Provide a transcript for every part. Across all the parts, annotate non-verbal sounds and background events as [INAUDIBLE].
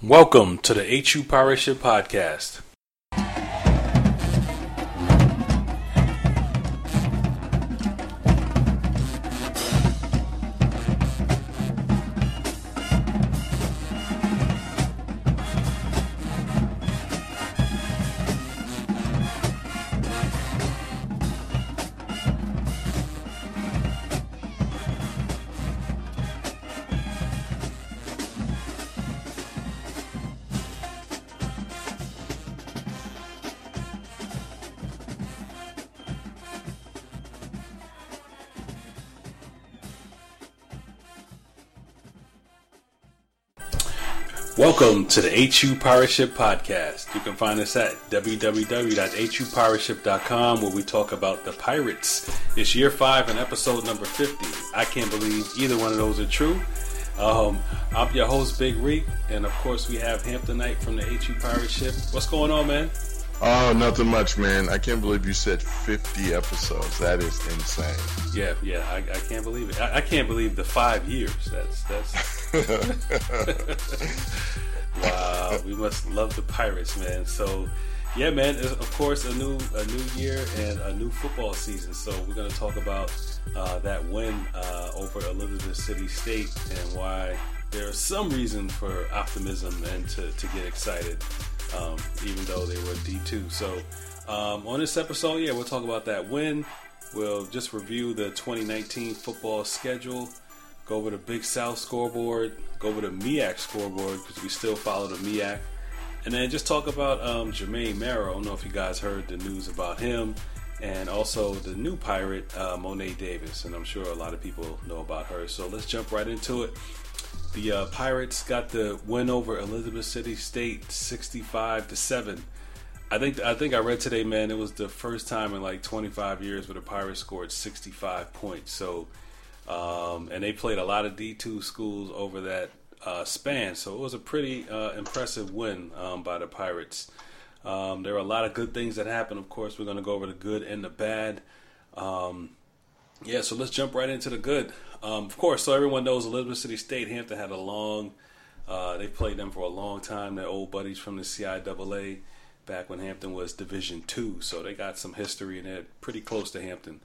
Welcome to the HU Pirate Ship Podcast. Welcome to the HU Pirate Ship Podcast. You can find us at www.hupirateship.com where we talk about the pirates. It's year five and episode number 50. I can't believe either one of those are true. Um, I'm your host, Big Reek, and of course, we have Hamptonite from the HU Pirate Ship. What's going on, man? Oh, nothing much, man. I can't believe you said 50 episodes. That is insane. Yeah, yeah, I, I can't believe it. I, I, can't believe the five years. That's that's. [LAUGHS] wow, we must love the Pirates, man. So, yeah, man. Of course, a new a new year and a new football season. So we're going to talk about uh, that win uh, over Elizabeth City State and why there's some reason for optimism and to, to get excited um, even though they were D2. So um, on this episode, yeah, we'll talk about that win. We'll just review the 2019 football schedule, go over the Big South scoreboard, go over the MEAC scoreboard because we still follow the MEAC, and then just talk about um, Jermaine Marrow. I don't know if you guys heard the news about him, and also the new pirate, uh, Mo'ne Davis, and I'm sure a lot of people know about her. So let's jump right into it. The uh, Pirates got the win over Elizabeth City State, sixty-five to seven. I think I think I read today, man. It was the first time in like 25 years where the Pirates scored 65 points. So, um, and they played a lot of D2 schools over that uh, span. So it was a pretty uh, impressive win um, by the Pirates. Um, there were a lot of good things that happened. Of course, we're going to go over the good and the bad. Um, yeah, so let's jump right into the good. Um, of course, so everyone knows Elizabeth City State. Hampton had a long, uh, they've played them for a long time. They're old buddies from the CIAA back when Hampton was Division Two. So they got some history and they're pretty close to Hampton.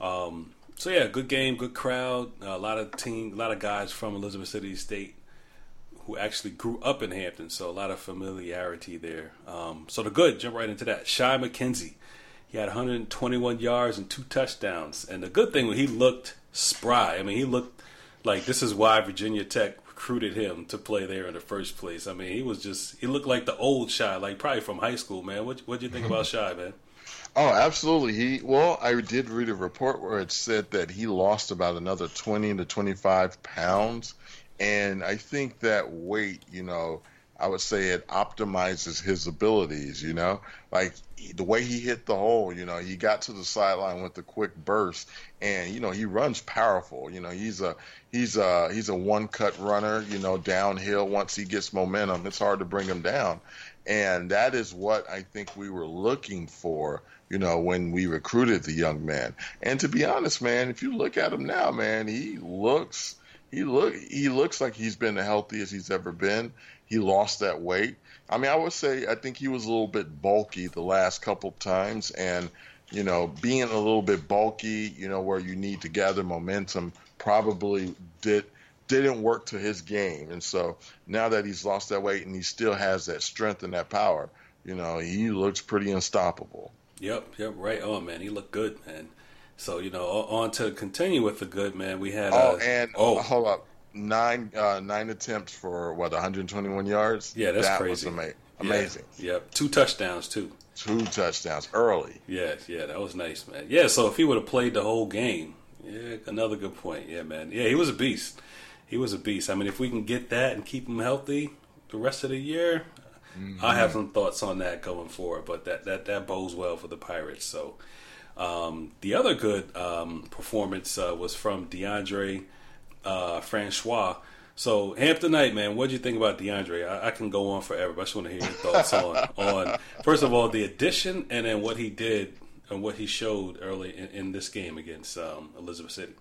Um, so yeah, good game, good crowd. a lot of team, a lot of guys from Elizabeth City State who actually grew up in Hampton. So a lot of familiarity there. Um, so the good, jump right into that. Shai McKenzie he had 121 yards and two touchdowns. And the good thing was he looked spry. I mean, he looked like this is why Virginia Tech recruited him to play there in the first place. I mean, he was just he looked like the old Shai, like probably from high school, man. What what do you think about mm-hmm. Shai, man? Oh, absolutely. He well, I did read a report where it said that he lost about another 20 to 25 pounds, and I think that weight, you know, I would say it optimizes his abilities, you know, like the way he hit the hole, you know, he got to the sideline with a quick burst and, you know, he runs powerful, you know, he's a, he's a, he's a one cut runner, you know, downhill. Once he gets momentum, it's hard to bring him down. And that is what I think we were looking for, you know, when we recruited the young man. And to be honest, man, if you look at him now, man, he looks, he look, he looks like he's been the healthiest he's ever been he lost that weight. I mean, I would say I think he was a little bit bulky the last couple of times, and you know, being a little bit bulky, you know, where you need to gather momentum, probably did didn't work to his game. And so now that he's lost that weight and he still has that strength and that power, you know, he looks pretty unstoppable. Yep, yep, right on, man. He looked good, man. So you know, on to continue with the good, man. We had oh, uh, and oh, hold up nine uh, nine attempts for what 121 yards. Yeah, that's that crazy. Was ama- amazing. Yeah, yep, two touchdowns too. Two touchdowns early. Yes, yeah, that was nice, man. Yeah, so if he would have played the whole game, yeah, another good point. Yeah, man. Yeah, he was a beast. He was a beast. I mean, if we can get that and keep him healthy the rest of the year, mm-hmm. I have some thoughts on that going forward. But that that that bodes well for the Pirates. So. Um, the other good um, performance uh, was from DeAndre uh, Francois. So Hamptonite, man, what do you think about DeAndre? I, I, can go on forever, but I just want to hear your thoughts on on first of all the addition, and then what he did and what he showed early in, in this game against um, Elizabeth City.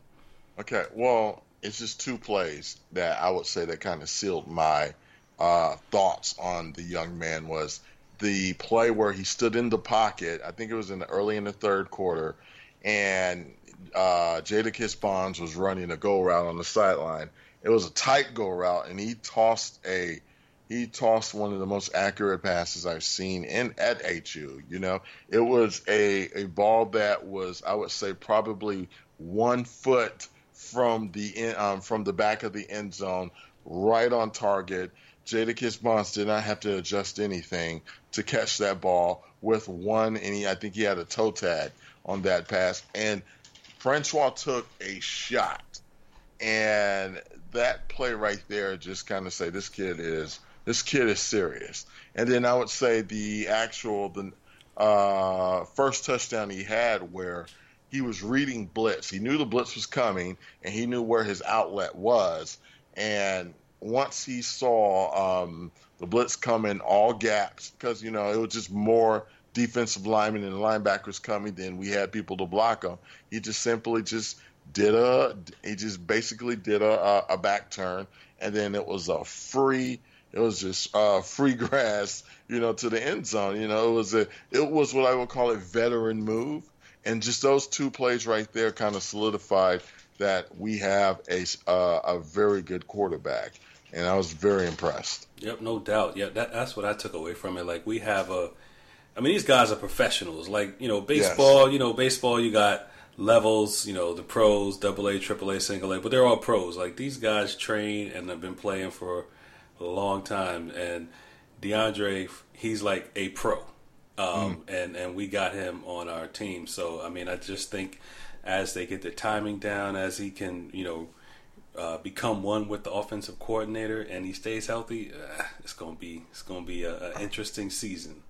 Okay, well, it's just two plays that I would say that kind of sealed my uh, thoughts on the young man was the play where he stood in the pocket. I think it was in the early in the third quarter, and uh, Jadakis Bonds was running a go route on the sideline. It was a tight go route, and he tossed a he tossed one of the most accurate passes I've seen in at HU. You know, it was a a ball that was I would say probably one foot from the um, from the back of the end zone, right on target. Jadakis Bonds did not have to adjust anything to catch that ball with one, and he, I think he had a toe tag on that pass. And Francois took a shot, and that play right there just kind of say this kid is this kid is serious. And then I would say the actual the uh, first touchdown he had where he was reading blitz. He knew the blitz was coming, and he knew where his outlet was. And once he saw um, the blitz come in all gaps, because you know it was just more defensive linemen and linebackers coming then we had people to block them. He just simply just did a he just basically did a, a back turn, and then it was a free it was just uh, free [LAUGHS] grass, you know, to the end zone. You know, it was a it was what I would call a veteran move, and just those two plays right there kind of solidified that we have a uh, a very good quarterback, and I was very impressed. Yep, no doubt. Yeah, that, that's what I took away from it. Like we have a, I mean, these guys are professionals. Like you know, baseball. Yes. You know, baseball. You got levels. You know, the pros, double A, triple A, single A, but they're all pros. Like these guys train and have been playing for a long time, and DeAndre, he's like a pro, um, mm. and and we got him on our team. So I mean, I just think as they get the timing down, as he can, you know. Uh, become one with the offensive coordinator, and he stays healthy. Uh, it's gonna be it's gonna be an interesting season.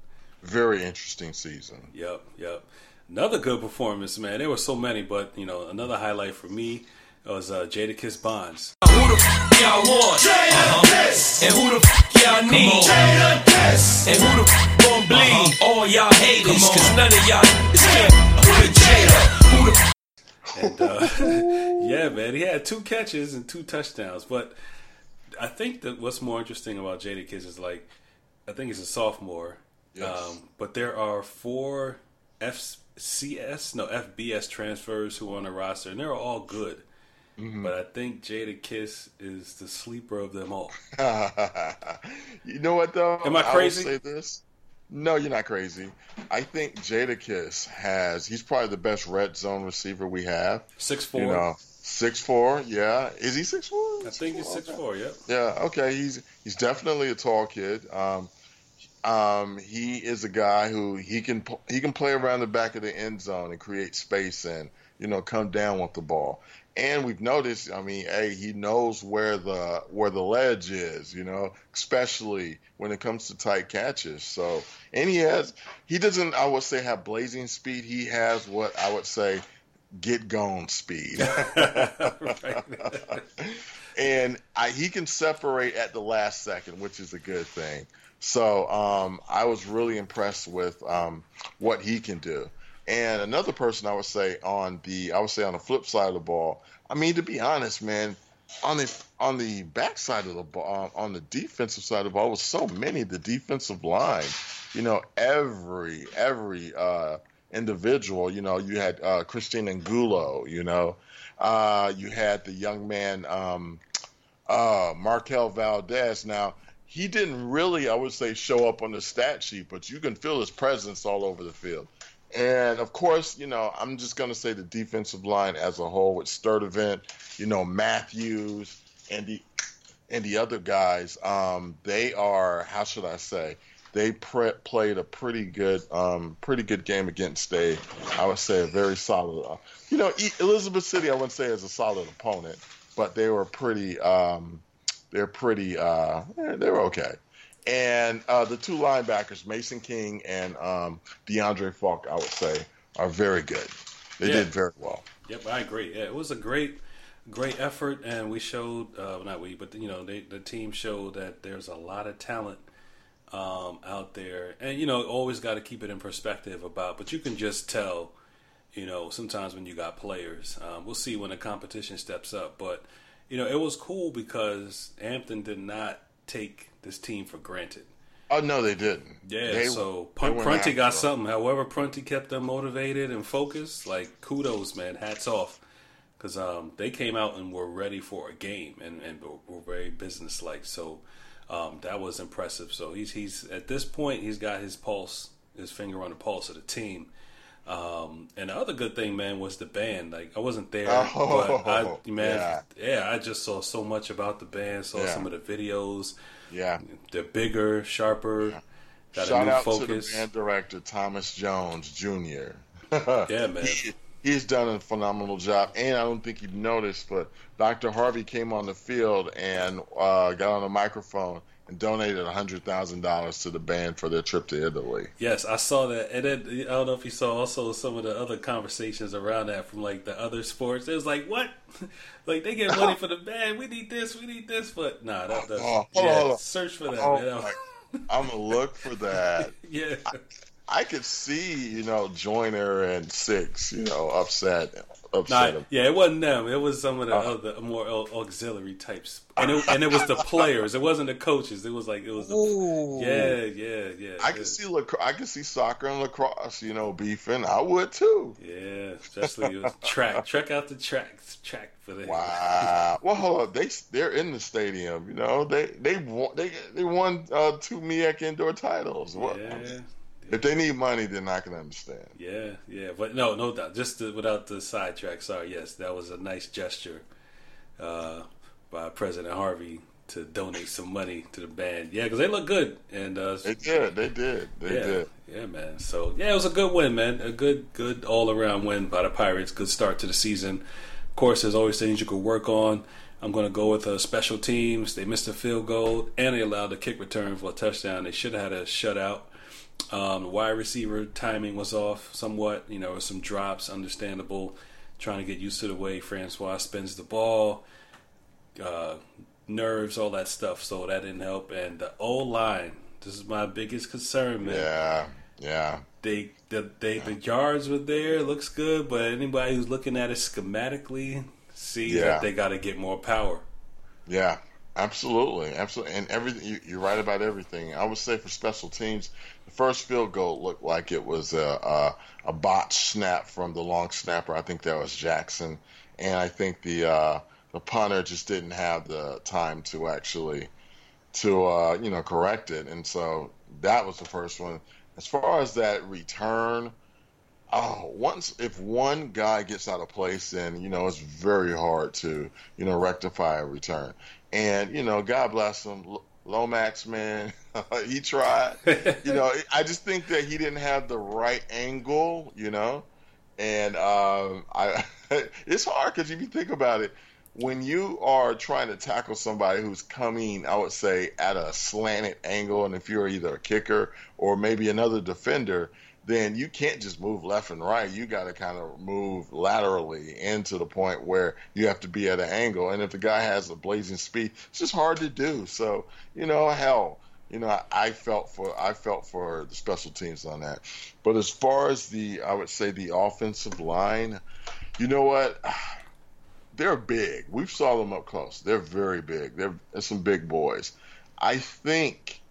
Very interesting season. Yep, yep. Another good performance, man. There were so many, but you know, another highlight for me was uh, Jadakis Bonds. Who the f- y'all want? Uh-huh. And who the f- y'all need? Jadakiss. And who the f- gon' bleed? Uh-huh. All y'all haters, cause none of y'all is with Jada. Who the f- and uh, [LAUGHS] yeah, man, he had two catches and two touchdowns. But I think that what's more interesting about Jadakiss is like, I think he's a sophomore. Yes. Um, but there are four FCS, no FBS transfers who are on the roster, and they're all good. Mm-hmm. But I think Jadakis is the sleeper of them all. [LAUGHS] you know what though? Am I crazy? I this. No, you're not crazy. I think Jadakis has. He's probably the best red zone receiver we have. Six four. You know, six four. Yeah, is he six four? I think he's six four. Yeah. Yeah. Okay. He's he's definitely a tall kid. Um, um, he is a guy who he can he can play around the back of the end zone and create space and you know come down with the ball. And we've noticed i mean hey he knows where the where the ledge is you know especially when it comes to tight catches. So and he has he doesn't i would say have blazing speed. He has what i would say get gone speed. [LAUGHS] [LAUGHS] And I, he can separate at the last second which is a good thing so um, i was really impressed with um, what he can do and another person I would say on the I would say on the flip side of the ball. I mean, to be honest, man, on the on the back side of the ball, on the defensive side of the ball, was so many. The defensive line, you know, every every uh, individual. You know, you had uh, Christian Angulo. You know, uh, you had the young man um, uh, Markel Valdez. Now he didn't really, I would say, show up on the stat sheet, but you can feel his presence all over the field. And of course, you know, I'm just going to say the defensive line as a whole with Sturdivant, you know, Matthews and the and the other guys, um, they are how should I say? They pre- played a pretty good, um, pretty good game against a, I would say, a very solid. Uh, you know, Elizabeth City, I wouldn't say is a solid opponent, but they were pretty. Um, they're pretty. Uh, They're okay. And uh, the two linebackers, Mason King and um, DeAndre Falk, I would say, are very good. They yeah. did very well. Yep, I agree. Yeah, it was a great, great effort, and we showed uh, not we, but you know, they, the team showed that there's a lot of talent um, out there, and you know, always got to keep it in perspective about. But you can just tell, you know, sometimes when you got players, um, we'll see when the competition steps up. But you know, it was cool because Hampton did not take this team for granted. Oh no, they didn't. Yeah, they, so Prunty got something. However, Prunty kept them motivated and focused. Like kudos, man. Hats off, because um, they came out and were ready for a game and and were very businesslike. So um, that was impressive. So he's he's at this point he's got his pulse, his finger on the pulse of the team. Um, and the other good thing, man, was the band. Like I wasn't there, oh, but [LAUGHS] I, man, yeah. yeah. I just saw so much about the band. Saw yeah. some of the videos. Yeah, they're bigger, sharper. Yeah. Got Shout out focus. to the band director Thomas Jones Jr. [LAUGHS] yeah, man. He, he's done a phenomenal job, and I don't think you noticed, but Dr. Harvey came on the field and uh, got on a microphone and donated hundred thousand dollars to the band for their trip to Italy. Yes, I saw that, and then I don't know if you saw also some of the other conversations around that from like the other sports. It was like, what? [LAUGHS] like they get money for the band? We need this, we need this, but nah, that, that's oh, yeah, search for that. Oh, man. [LAUGHS] I'm gonna look for that. [LAUGHS] yeah. I, I could see, you know, Joyner and Six, you know, upset upset nah, Yeah, it wasn't them. It was some of the uh, other more auxiliary types, and it, and it was the players. It wasn't the coaches. It was like it was. The, yeah, yeah, yeah. I can see lac- I can see soccer and lacrosse, you know, beefing. I would too. Yeah, especially [LAUGHS] track. Check out the tracks. Track for them. Wow. well, hold on. They they're in the stadium. You know, they they won they they won uh, two MEAC indoor titles. What? Yeah. If they need money, then I can understand. Yeah, yeah, but no, no doubt. Just to, without the sidetrack. Sorry. Yes, that was a nice gesture uh, by President Harvey to donate some money to the band. Yeah, because they look good, and uh, they did. They did. They yeah, did. Yeah, man. So yeah, it was a good win, man. A good, good all around win by the Pirates. Good start to the season. Of course, there's always things you could work on. I'm going to go with uh, special teams. They missed a field goal and they allowed the kick return for a touchdown. They should have had a shutout. Um, the wide receiver timing was off somewhat. You know, some drops, understandable. Trying to get used to the way Francois spins the ball, uh, nerves, all that stuff. So that didn't help. And the O line, this is my biggest concern, man. Yeah, yeah. They the they the yards were there, looks good, but anybody who's looking at it schematically sees yeah. that they got to get more power. Yeah, Absolutely, absolutely, and everything. You, are right about everything. I would say for special teams, the first field goal looked like it was a, a, a botch snap from the long snapper. I think that was Jackson, and I think the uh, the punter just didn't have the time to actually to uh, you know correct it, and so that was the first one. As far as that return, oh, once if one guy gets out of place, then you know it's very hard to you know rectify a return. And you know, God bless him, Lomax man, [LAUGHS] he tried. you know, [LAUGHS] I just think that he didn't have the right angle. You know, and um, I [LAUGHS] it's hard because if you think about it, when you are trying to tackle somebody who's coming, I would say, at a slanted angle, and if you're either a kicker or maybe another defender, then you can't just move left and right. You got to kind of move laterally into the point where you have to be at an angle. And if the guy has a blazing speed, it's just hard to do. So, you know, hell, you know, I, I felt for I felt for the special teams on that. But as far as the, I would say the offensive line, you know what? [SIGHS] They're big. We've saw them up close. They're very big. They're, they're some big boys. I think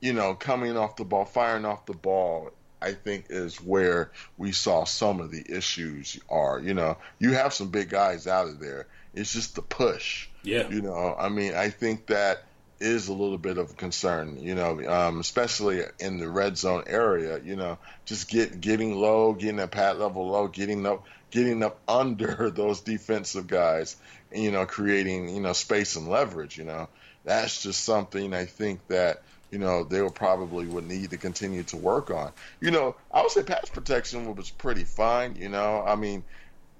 you know, coming off the ball, firing off the ball, I think is where we saw some of the issues are. You know, you have some big guys out of there. It's just the push. Yeah. You know, I mean, I think that is a little bit of a concern. You know, um, especially in the red zone area. You know, just get getting low, getting that pad level low, getting up, getting up [LAUGHS] under those defensive guys, and you know, creating you know space and leverage. You know, that's just something I think that you know, they will probably would need to continue to work on. You know, I would say pass protection was pretty fine. You know, I mean,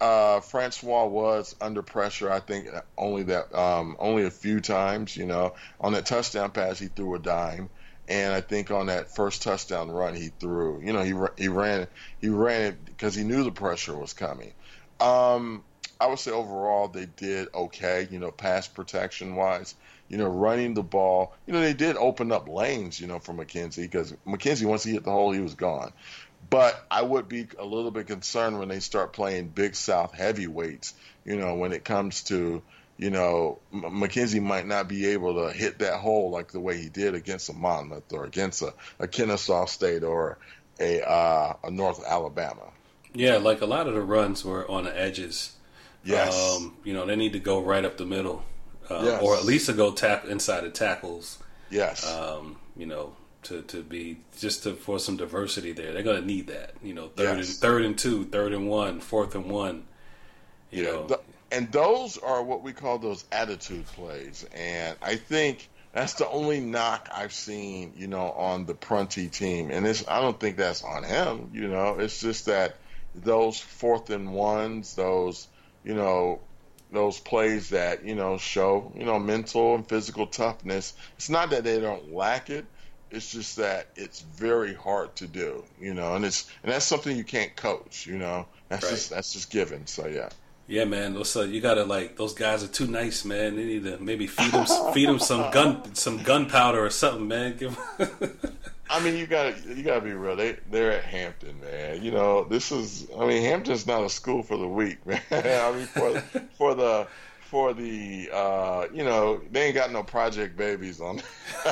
uh, Francois was under pressure. I think only that um, only a few times. You know, on that touchdown pass, he threw a dime, and I think on that first touchdown run, he threw. You know, he he ran he ran it because he knew the pressure was coming. Um, I would say overall they did okay. You know, pass protection wise you know, running the ball. You know, they did open up lanes, you know, for McKenzie because McKenzie, once he hit the hole, he was gone. But I would be a little bit concerned when they start playing Big South heavyweights, you know, when it comes to, you know, M- McKenzie might not be able to hit that hole like the way he did against a Monmouth or against a, a Kennesaw State or a, uh, a North Alabama. Yeah, like a lot of the runs were on the edges. Yes. Um, you know, they need to go right up the middle, uh, Yes. or at least to go tap inside the tackles. Yes. Um, you know, to, to be just to, for some diversity there. They're going to need that. You know, third Yes. and third and two, third and one, fourth and one. You Yeah, know, th- and those are what we call those attitude plays. And I think that's the only knock I've seen, you know, on the Prunty team. And it's I don't think that's on him, you know. It's just that those fourth and ones, those, you know, those plays that, you know, show, you know, mental and physical toughness. It's not that they don't lack it. It's just that it's very hard to do, you know, and it's and that's something you can't coach, you know. That's Right. just that's just given. So yeah. yeah, man. Those, uh, you gotta like those guys are too nice, man. They need to maybe feed them feed them some gun some gunpowder or something, man. Give [LAUGHS] I mean, you got you got to be real. They they're at Hampton, man. You know, this is. I mean, Hampton's not a school for the weak, [LAUGHS] man. I mean, for for the for the uh, you know, they ain't got no project babies on. [LAUGHS]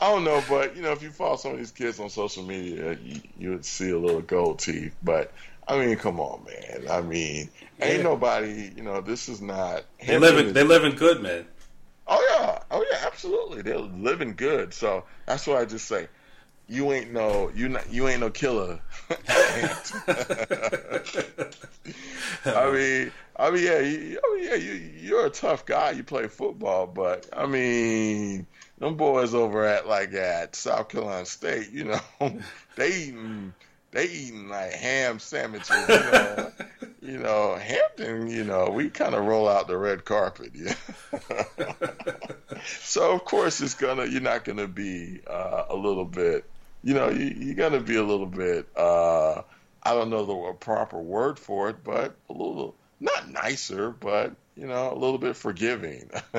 I don't know, but you know, if you follow some of these kids on social media, you, you would see a little gold teeth. But I mean, come on, man. I mean, ain't Yeah. nobody. You know, this is not. they living they living good, man. Oh yeah, oh yeah, absolutely. They're living good. So that's why I just say, you ain't no you not you ain't no killer. [LAUGHS] I [LAUGHS] mean, I mean, yeah, you, I mean, yeah, you you're a tough guy. You play football, but I mean, them boys over at like at South Carolina State, you know, [LAUGHS] they eating they eating like ham sandwiches. You know, [LAUGHS] you know, Hampton. You know, we kind of roll out the red carpet. Yeah. [LAUGHS] so of course it's gonna you're not gonna be uh, a little bit. You know, you you're gonna be a little bit. Uh, I don't know the proper word for it, but a little not nicer, but you know, a little bit forgiving. [LAUGHS] [LAUGHS]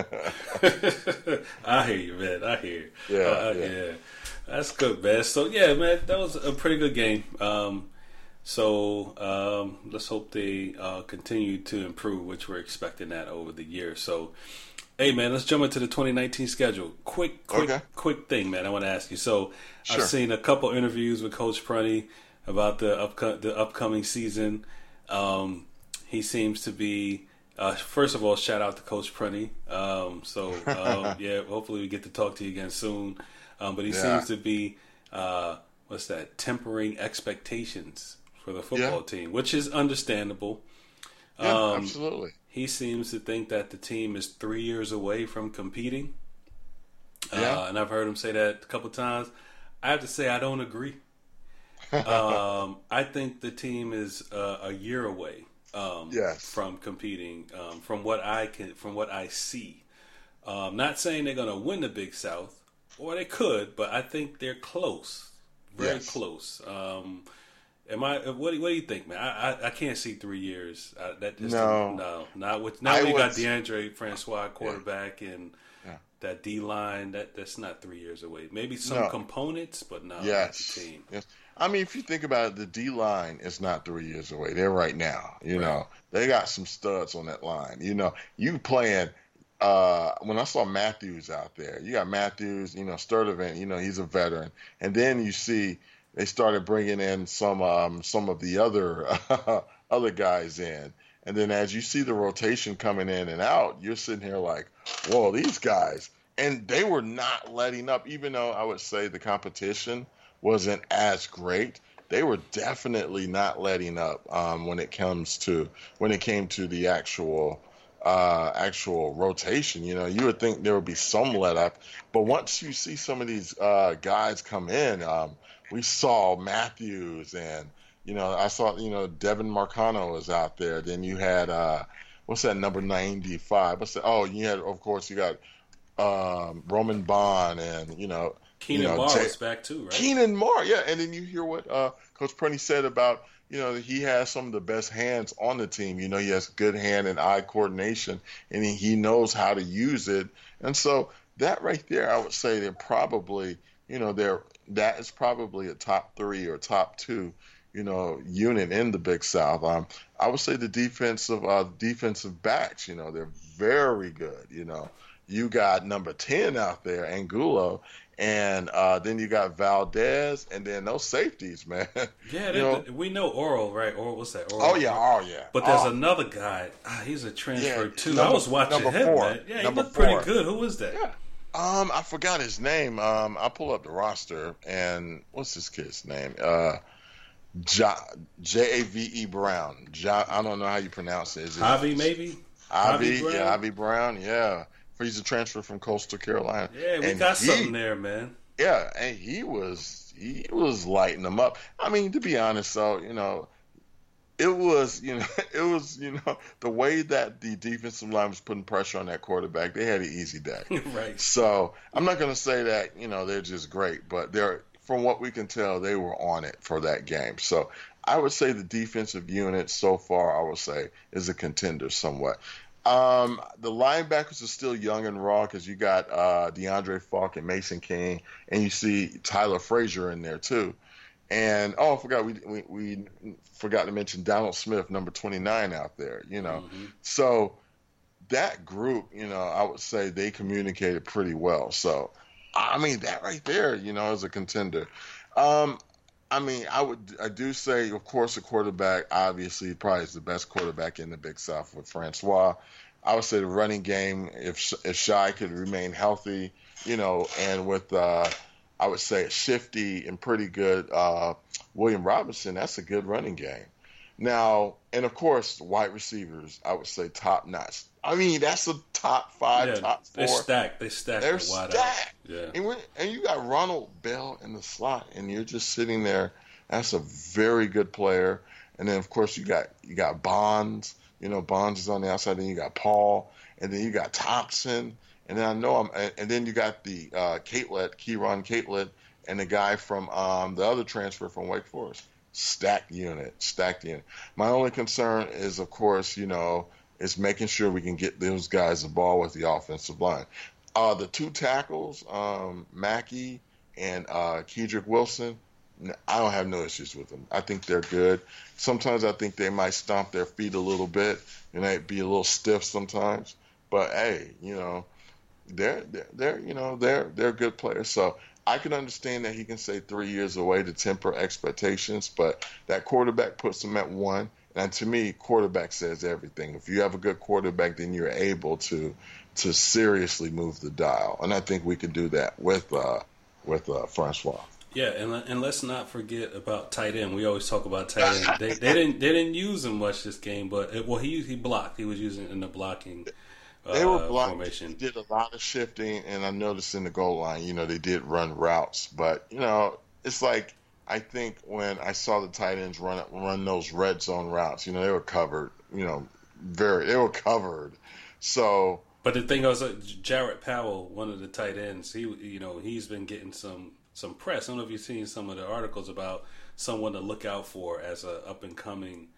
I hear you, man. I hear you. Yeah, Uh, yeah. yeah. That's good, man. So yeah, man, that was a pretty good game. Um, so um, let's hope they uh, continue to improve, which we're expecting that over the year. So, hey, man, let's jump into the 2019 schedule. Quick, quick, Okay. quick thing, man. I want to ask you. So, Sure. I've seen a couple interviews with Coach Prunty about the upco- the upcoming season. Um, he seems to be. Uh, first of all, shout out to Coach Prunty. Um, so um, [LAUGHS] yeah, hopefully we get to talk to you again soon. Um, but he Yeah. seems to be uh, what's that? Tempering expectations for the football Yeah. team, which is understandable. yeah, Um, absolutely. He seems to think that the team is three years away from competing. Yeah. Uh, and I've heard him say that a couple times. I have to say I don't agree. [LAUGHS] um, I think the team is uh, a year away um, Yes. from competing. Um, from what I can, from what I see, um, not saying they're going to win the Big South, or they could, but I think they're close, very Yes. close. Um, am I? What do, what do you think, man? I I, I can't see three years. I, that just No. no, not with now we got DeAndre Francois quarterback and Yeah. that D line. That that's not three years away. Maybe some No. components, but not Yes. the team. Yes. I mean, if you think about it, the D line is not three years away. They're right now. You know, they got some studs on that line. You know, you playing. Uh, when I saw Matthews out there, you got Matthews. You know, Sturdivant. You know, he's a veteran. And then you see they started bringing in some um, some of the other [LAUGHS] other guys in. And then as you see the rotation coming in and out, you're sitting here like, whoa, these guys. And they were not letting up, even though I would say the competition wasn't as great. They were definitely not letting up um, when it comes to when it came to the actual uh, actual rotation. You know, you would think there would be some let up, but once you see some of these uh, guys come in, um, we saw Matthews and you know I saw you know Devin Marcano was out there. Then you had uh, what's that number ninety five? What's that? Oh, you had of course you got um, Roman Bond and you know Keenan you know, is back too, right? Keenan Moore, yeah. And then you hear what uh, Coach Prunty said about, you know, that he has some of the best hands on the team. You know, he has good hand and eye coordination, and he, he knows how to use it. And so that right there, I would say they're probably, you know, they're that is probably a top three or top two you know, unit in the Big South. Um, I would say the defensive uh, defensive backs, you know, they're very good. You know, you got number ten out there, Angulo, and uh, then you got Valdez, and then those safeties, man. [LAUGHS] Yeah, you know, we know Oral, right? Oral, what's that? Oral, oh yeah, oh yeah. But there's oh, another guy. Ah, he's a transfer Yeah, too. I was watching him, four. man. Yeah, Number he looked pretty good. Who was that? Yeah. Um, I forgot his name. Um, I pull up the roster, and what's this kid's name? Uh, Ja, J A V E Brown. Ja, I don't know how you pronounce it. Is it Javi, maybe. Ivy, Javi yeah, Ivy Brown, yeah. He's a transfer from Coastal Carolina. Yeah, we And got he- something there, man. Yeah, and he was he was lighting them up. I mean, to be honest, though, you know, it was you know [LAUGHS] it was you know the way that the defensive line was putting pressure on that quarterback. They had an easy day. [LAUGHS] right. So I'm not going to say that you know they're just great, but they're from what we can tell they were on it for that game. So I would say the defensive unit so far I would say is a contender somewhat. Um, the linebackers are still young and raw because you got uh, DeAndre Falk and Mason King, and you see Tyler Frazier in there too. And oh, I forgot we, we we forgot to mention Donald Smith, number 29, out there. You know, Mhm. so that group, you know, I would say they communicated pretty well. So, I mean, that right there, you know, is a contender. Um, I mean, I would, I do say, of course, a quarterback, obviously, probably is the best quarterback in the Big South with Francois. I would say the running game, if if Shai could remain healthy, you know, and with, uh, I would say, a shifty and pretty good uh, William Robinson, that's a good running game. Now, and of course, wide receivers, I would say top notch. I mean, that's a top five, Yeah, top they're four. stacked. They stacked. They're the wide out. stacked. Yeah. And, when, and you got Ronald Bell in the slot, and you're just sitting there. That's a very good player. And then, of course, you got you got Bonds. You know, Bonds is on the outside. Then you got Paul, and then you got Thompson. And then I know I'm. And, then you got the uh, Kieron Catelet, and the guy from um, the other transfer from Wake Forest. Stacked unit, stacked unit. My only concern is, of course, you know, is making sure we can get those guys the ball with the offensive line. Uh, the two tackles, um, Mackey and uh, Kedrick Wilson, I don't have no issues with them. I think they're good. Sometimes I think they might stomp their feet a little bit and they be a little stiff sometimes. But hey, you know, they're they're, they're you know they're they're good players. So I can understand that he can say three years away to temper expectations, but that quarterback puts him at one. And to me, quarterback says everything. If you have a good quarterback, then you're able to to seriously move the dial, and I think we could do that with uh, with uh, Francois. Yeah, and and let's not forget about tight end. We always talk about tight end. They, they didn't they didn't use him much this game, but well he he blocked. He was using in the blocking They were blocking, formation. did a lot of shifting, and I noticed in the goal line, you know, they did run routes, but you know, it's like I think when I saw the tight ends run run those red zone routes, you know, they were covered, you know, very they were covered. So But the thing was, uh, Jarrett Powell, one of the tight ends, he you know he's been getting some some press. I don't know if you've seen some of the articles about someone to look out for as a up and coming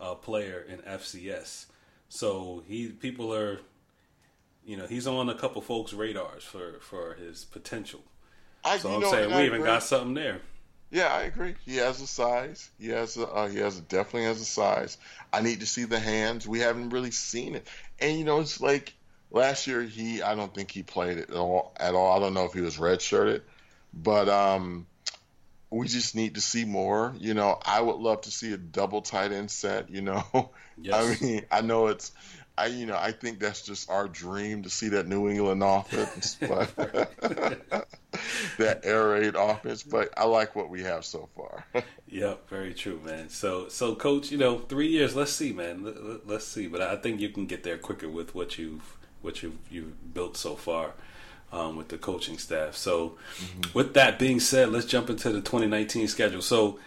uh, player in FCS. So he people are, you know, he's on a couple folks' radars for for his potential. I, So I'm know, saying we I even agree. got something there. Yeah, I agree. He has a size. He has a, uh, he has a, definitely has a size. I need to see the hands. We haven't really seen it. And you know, it's like last year he I don't think he played it at all at all. I don't know if he was redshirted, but um we just need to see more. You know, I would love to see a double tight end set, you know. [LAUGHS] Yes. I mean, I know it's I you know, I think that's just our dream to see that New England offense, [LAUGHS] but [LAUGHS] that air raid offense, but I like what we have so far. [LAUGHS] Yep, very true, man. So, so coach, you know, three years. Let's see, man. Let, let's see. But I think you can get there quicker with what you've what you've you've built so far um, with the coaching staff. So, with that being said, let's jump into the 2019 schedule. So,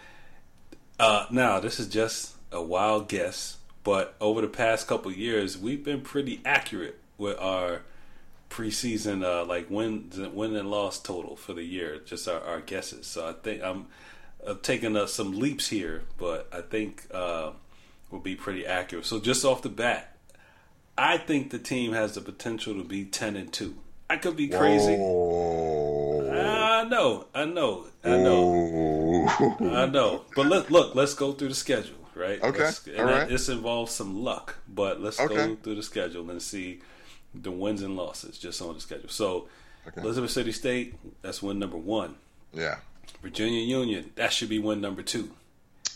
uh, now this is just a wild guess, but over the past couple years, we've been pretty accurate with our preseason uh, like win win and loss total for the year, just our, our guesses. So I think I'm, i taking uh, some leaps here, but I think uh, we'll be pretty accurate. So just off the bat, I think the team has the potential to be ten and two. I could be crazy. Whoa. Uh, know, I know, I know, I know. But let look, let's go through the schedule, right? Okay, Let's, and all right. This involves some luck, but let's Okay. go through the schedule and see the wins and losses just on the schedule. So, Okay. Elizabeth City State, that's win number one. Yeah. Virginia Union, that should be win number two.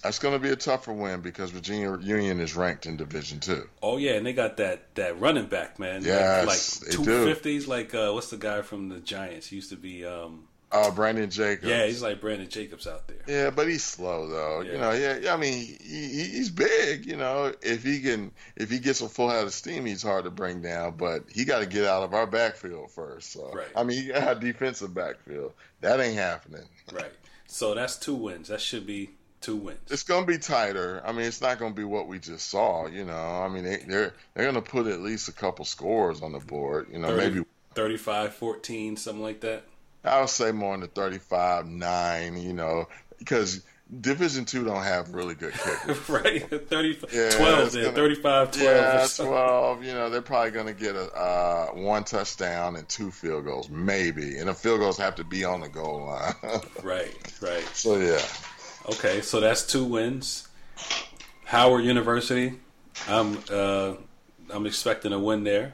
That's going to be a tougher win because Virginia Union is ranked in Division Two. Oh yeah, and they got that that running back man. Like, they like two fifties. Like uh, what's the guy from the Giants? He used to be. Um, Uh, Brandon Jacobs. yeah, he's like Brandon Jacobs out there. Yeah, but he's slow though. Yeah. You know, yeah. I mean, he, he, he's big. You know, if he can, if he gets a full head of steam, he's hard to bring down. But he got to get out of our backfield first. So, Right. I mean, he got a defensive backfield. That ain't happening. Right. So that's two wins. That should be two wins. It's gonna be tighter. I mean, it's not gonna be what we just saw. You know, I mean, they, they're they're gonna put at least a couple scores on the board. You know, 30, maybe 35, 14, something like that. I would say more in the 35, nine. You know, because Division Two don't have really good kickers. [LAUGHS] right? 30, Yeah, 12 then, gonna- 35, 12. Yeah, twelve. You know, they're probably going to get a uh, one touchdown and two field goals, maybe. And the field goals have to be on the goal line. [LAUGHS] Right, right. so yeah, Okay, so that's two wins. Howard University, I'm uh, I'm expecting a win there.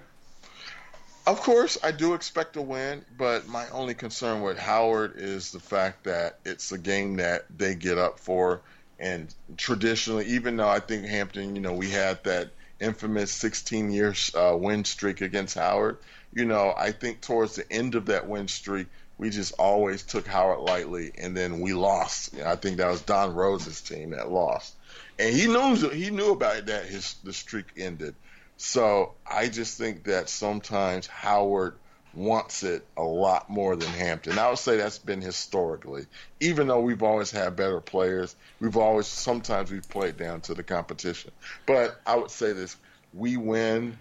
Of course I do expect a win, but my only concern with Howard is the fact that it's a game that they get up for, and traditionally, even though I think Hampton, you know, we had that infamous 16 year uh, win streak against Howard. You know, I think towards the end of that win streak, we just always took Howard lightly, and then we lost. You know, I think that was Don Rose's team that lost, and he knew he knew about that. His the streak ended, so I just think that sometimes Howard wants it a lot more than Hampton. I would say that's been historically, even though we've always had better players. We've always sometimes we've played down to the competition, but I would say this: we win.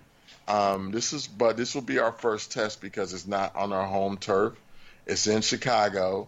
Um, this is, but this will be our first test because it's not on our home turf. It's in Chicago,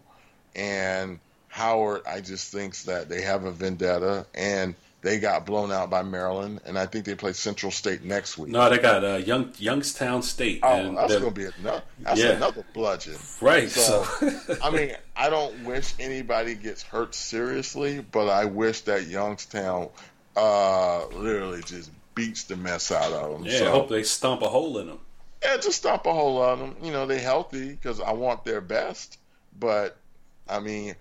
and Howard, I just thinks that they have a vendetta, and they got blown out by Maryland, and I think they play Central State next week. No, they got uh, Young Youngstown State. Oh, and that's they're- gonna be another. That's Yeah. another bludgeon. right. So, So, I mean, [LAUGHS] I don't wish anybody gets hurt seriously, but I wish that Youngstown uh, literally just beats the mess out of them. yeah, so, I hope they stomp a hole in them. yeah, just stop a hole of them. You know, they healthy because I want their best, but I mean,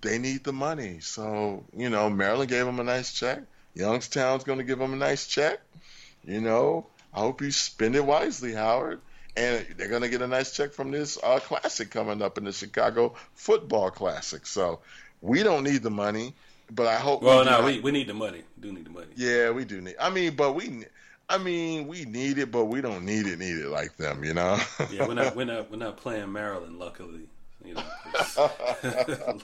they need the money. So you know, Maryland gave them a nice check. Youngstown's going to give them a nice check. You know, I hope you spend it wisely, Howard. And they're going to get a nice check from this uh, classic coming up in the Chicago Football Classic. So we don't need the money, but I hope. Well, do no, we, we need the money. We do need the money. yeah, we do need. I mean, but we, I mean, we need it, but we don't need it, need it like them, you know. Yeah, we're not [LAUGHS] we're not we're not playing Maryland. Luckily, you know. [LAUGHS]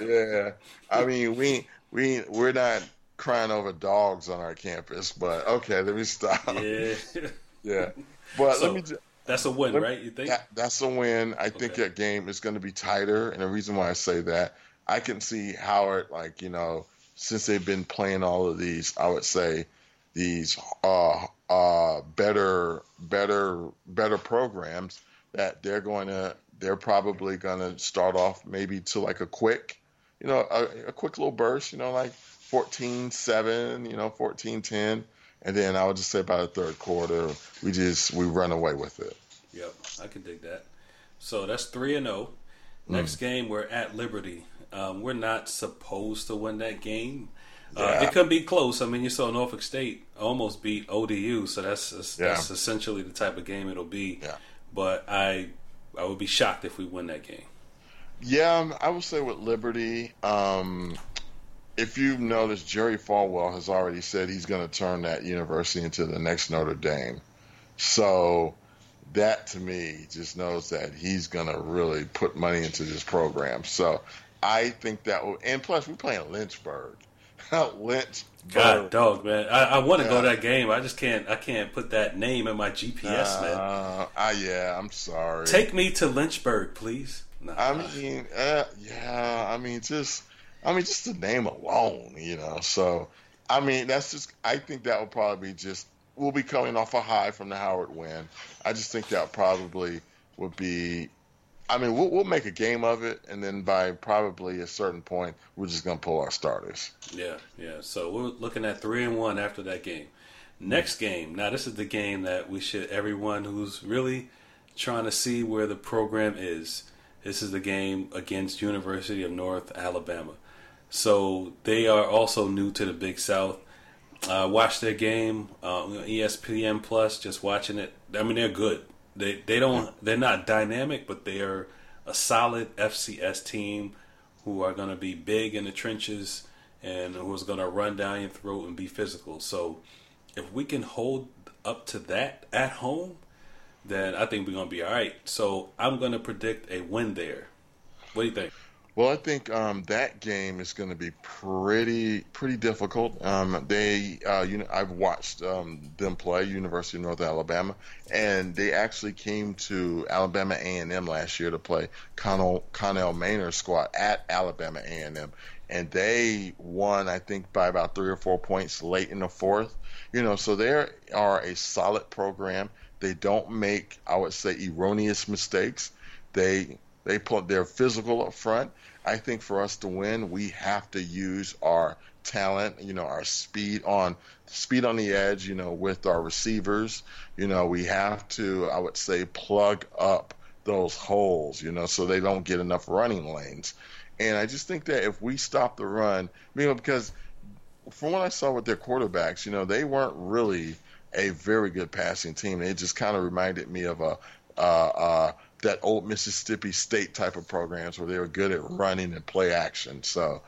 yeah, I [LAUGHS] mean, we we we're not crying over dogs on our campus, but okay, let me stop. yeah, [LAUGHS] Yeah, but So- let me. ju- that's a win, Let- right? You think? That, that's a win. I think that game is going to be tighter, and the reason why I say that, I can see Howard, like you know, since they've been playing all of these, I would say these uh uh better better better programs that they're going to they're probably going to start off maybe to like a quick you know a, a quick little burst you know like 14-7 you know 14-10 and then I would just say by the third quarter we just we run away with it Yep, I can dig that. So that's three and zero. Mm. Next game, we're at Liberty. Um, we're not supposed to win that game. Uh, it could be close. I mean, you saw Norfolk State almost beat ODU, so that's that's, Yeah. essentially the type of game it'll be. Yeah. But I I would be shocked if we win that game. Yeah, um, I would say with Liberty, um, if you've noticed, Jerry Falwell has already said he's going to turn that university into the next Notre Dame. So that to me just knows that he's going to really put money into this program. So I think that will, and plus we're playing Lynchburg. [LAUGHS] Lynchburg. God, dog, man, I, I want to go to that game. I just can't. I can't put that name in my GPS, man. Uh, ah, yeah, I'm sorry. Take me to Lynchburg, please. Nah, I mean, uh, yeah, I mean, just, I mean, just the name alone, you know. So, I mean, that's just, I think that would probably be just, we'll be coming off a high from the Howard win. I just think that probably would be I mean, we'll, we'll make a game of it, and then by probably a certain point, we're just going to pull our starters. Yeah, yeah. So we're looking at three and one after that game. Next game. Now, this is the game that we should everyone who's really trying to see where the program is. This is the game against University of North Alabama. So they are also new to the Big South. Uh, watch their game, uh, ESPN Plus. Just watching it. I mean, they're good. They they don't they're not dynamic, but they are a solid FCS team who are going to be big in the trenches and who's going to run down your throat and be physical. So if we can hold up to that at home, then I think we're going to be all right. So I'm going to predict a win there. What do you think? Well, I think um, that game is going to be pretty pretty difficult. Um, they, uh, you know, I've watched um, them play University of North Alabama, and they actually came to Alabama A and M last year to play Connell, Connell Maynard's squad at Alabama A and M, and they won, I think, by about three or four points late in the fourth. You know, so they are a solid program. They don't make, I would say, erroneous mistakes. They they put they're physical up front. I think for us to win, we have to use our talent, you know, our speed on speed on the edge, you know, with our receivers. You know, we have to, I would say, plug up those holes, you know, so they don't get enough running lanes. And I just think that if we stop the run, you know, because from what I saw with their quarterbacks, you know, they weren't really a very good passing team. It just kind of reminded me of a uh, uh, that old Mississippi State type of programs where they were good at running and play action. So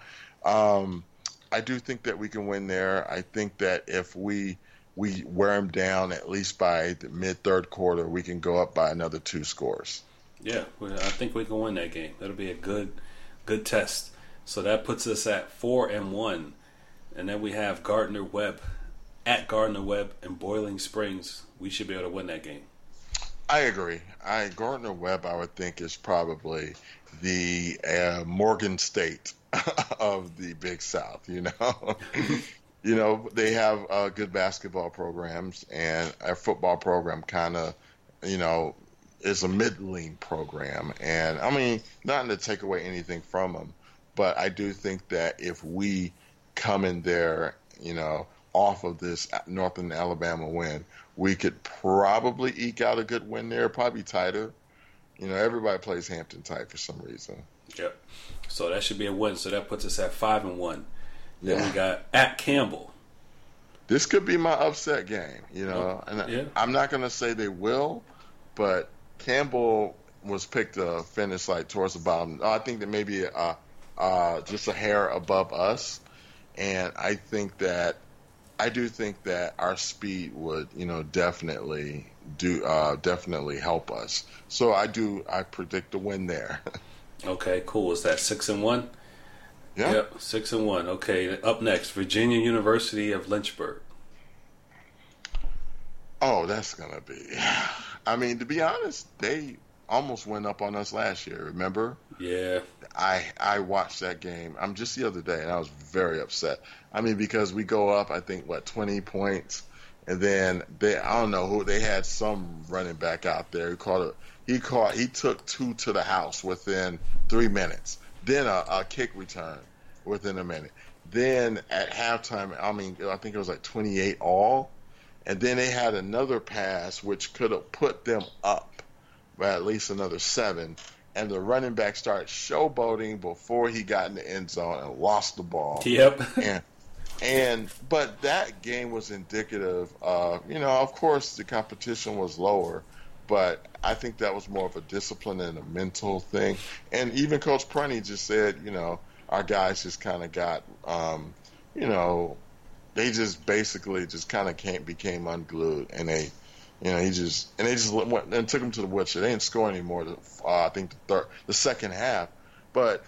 um, I do think that we can win there. I think that if we we wear them down at least by the mid third quarter, we can go up by another two scores. Yeah, I think we can win that game. That'll be a good good test. So that puts us at four and one, and then we have Gardner Webb at Gardner Webb in Boiling Springs. We should be able to win that game. I agree. I Gardner Webb, I would think, is probably the uh, Morgan State [LAUGHS] of the Big South. You know, [LAUGHS] you know they have uh, good basketball programs, and our football program kind of, you know, is a middling program. And I mean, not to take away anything from them, but I do think that if we come in there, you know, off of this Northern Alabama win, we could probably eke out a good win there, probably tighter. You know, everybody plays Hampton tight for some reason. Yep. So that should be a win. So that puts us at five and one. Then yeah. we got at Campbell. This could be my upset game, you know. Oh, and yeah. I'm not going to say they will, but Campbell was picked to finish like towards the bottom. I think that maybe uh, uh, just a hair above us, and I think that I do think that our speed would, you know, definitely do uh, definitely help us. So I do I predict a win there. [LAUGHS] okay, cool. Is that six and one? Yeah. Yep, six and one. Okay. Up next, Virginia University of Lynchburg. Oh, that's gonna be. [SIGHS] I mean, to be honest, they almost went up on us last year. Remember? Yeah. I I watched that game. I'm just the other day, and I was very upset. I mean, because we go up, I think what 20 points, and then they I don't know who they had some running back out there. He caught a he caught he took two to the house within three minutes. Then a, a kick return within a minute. Then at halftime, I mean, I think it was like 28 all, and then they had another pass which could have put them up by at least another seven. And the running back started showboating before he got in the end zone and lost the ball. Yep. [LAUGHS] and and but that game was indicative of you know of course the competition was lower but I think that was more of a discipline and a mental thing. And even Coach Prunty just said, you know, our guys just kind of got, um, you know, they just basically just kind of came became unglued, and they you know, he just and they just went and took him to the woodshed. They didn't score anymore. Uh, I think the third, the second half, but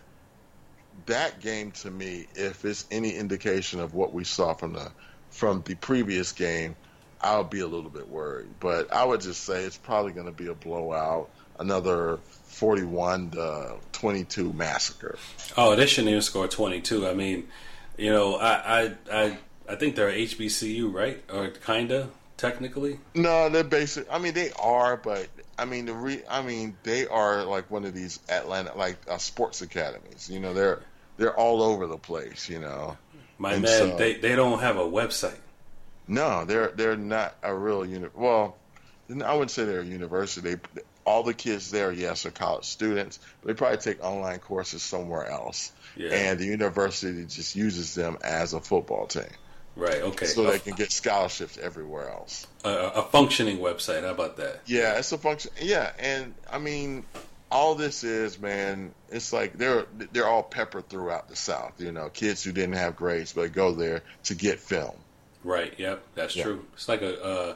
that game to me, if it's any indication of what we saw from the from the previous game, I'll be a little bit worried. But I would just say it's probably going to be a blowout, another 41 to 22 massacre. Oh, they shouldn't even score 22. I mean, you know, I I I, I think they're HBCU, right? Or kinda technically? No, they're basic. I mean, they are, but I mean, the re, I mean, they are like one of these Atlanta like uh, sports academies. You know, they're they're all over the place. You know, My And man, so- they they don't have a website. no, they're they're not a real uni. Well, I wouldn't say they're a university. They, all the kids there, yes, are college students, but they probably take online courses somewhere else. Yeah. And the university just uses them as a football team, Right. Okay. so a, they can get scholarships everywhere else. a, a functioning website. How about that? Yeah, it's a function. Yeah, and I mean, all this is, man. It's like they're they're all peppered throughout the South. You know, kids who didn't have grades but go there to get film. Right. Yep. That's Yeah. true. It's like a,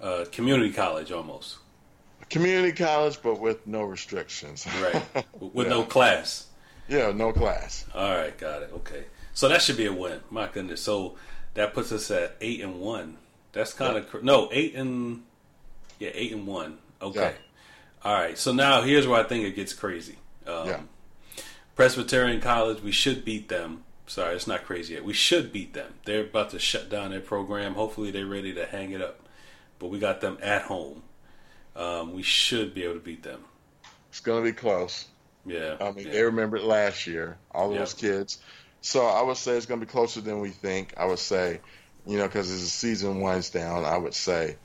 a, a community college almost. Community college, but with no restrictions. [LAUGHS] Right. With Yeah. no class. Yeah, no class. All right. Got it. Okay. So that should be a win. My goodness. So that puts us at eight and one. That's kind of cr no eight and yeah eight and one. Okay. All right. So now here's where I think it gets crazy. Um, Yeah. Presbyterian College, we should beat them. Sorry, it's not crazy yet. We should beat them. They're about to shut down their program. Hopefully, they're ready to hang it up. But we got them at home. Um, we should be able to beat them. It's going to be close. Yeah. I mean, yeah. they remember it last year, all Yeah. those kids. So I would say it's going to be closer than we think. I would say, you know, because as the season winds down, I would say,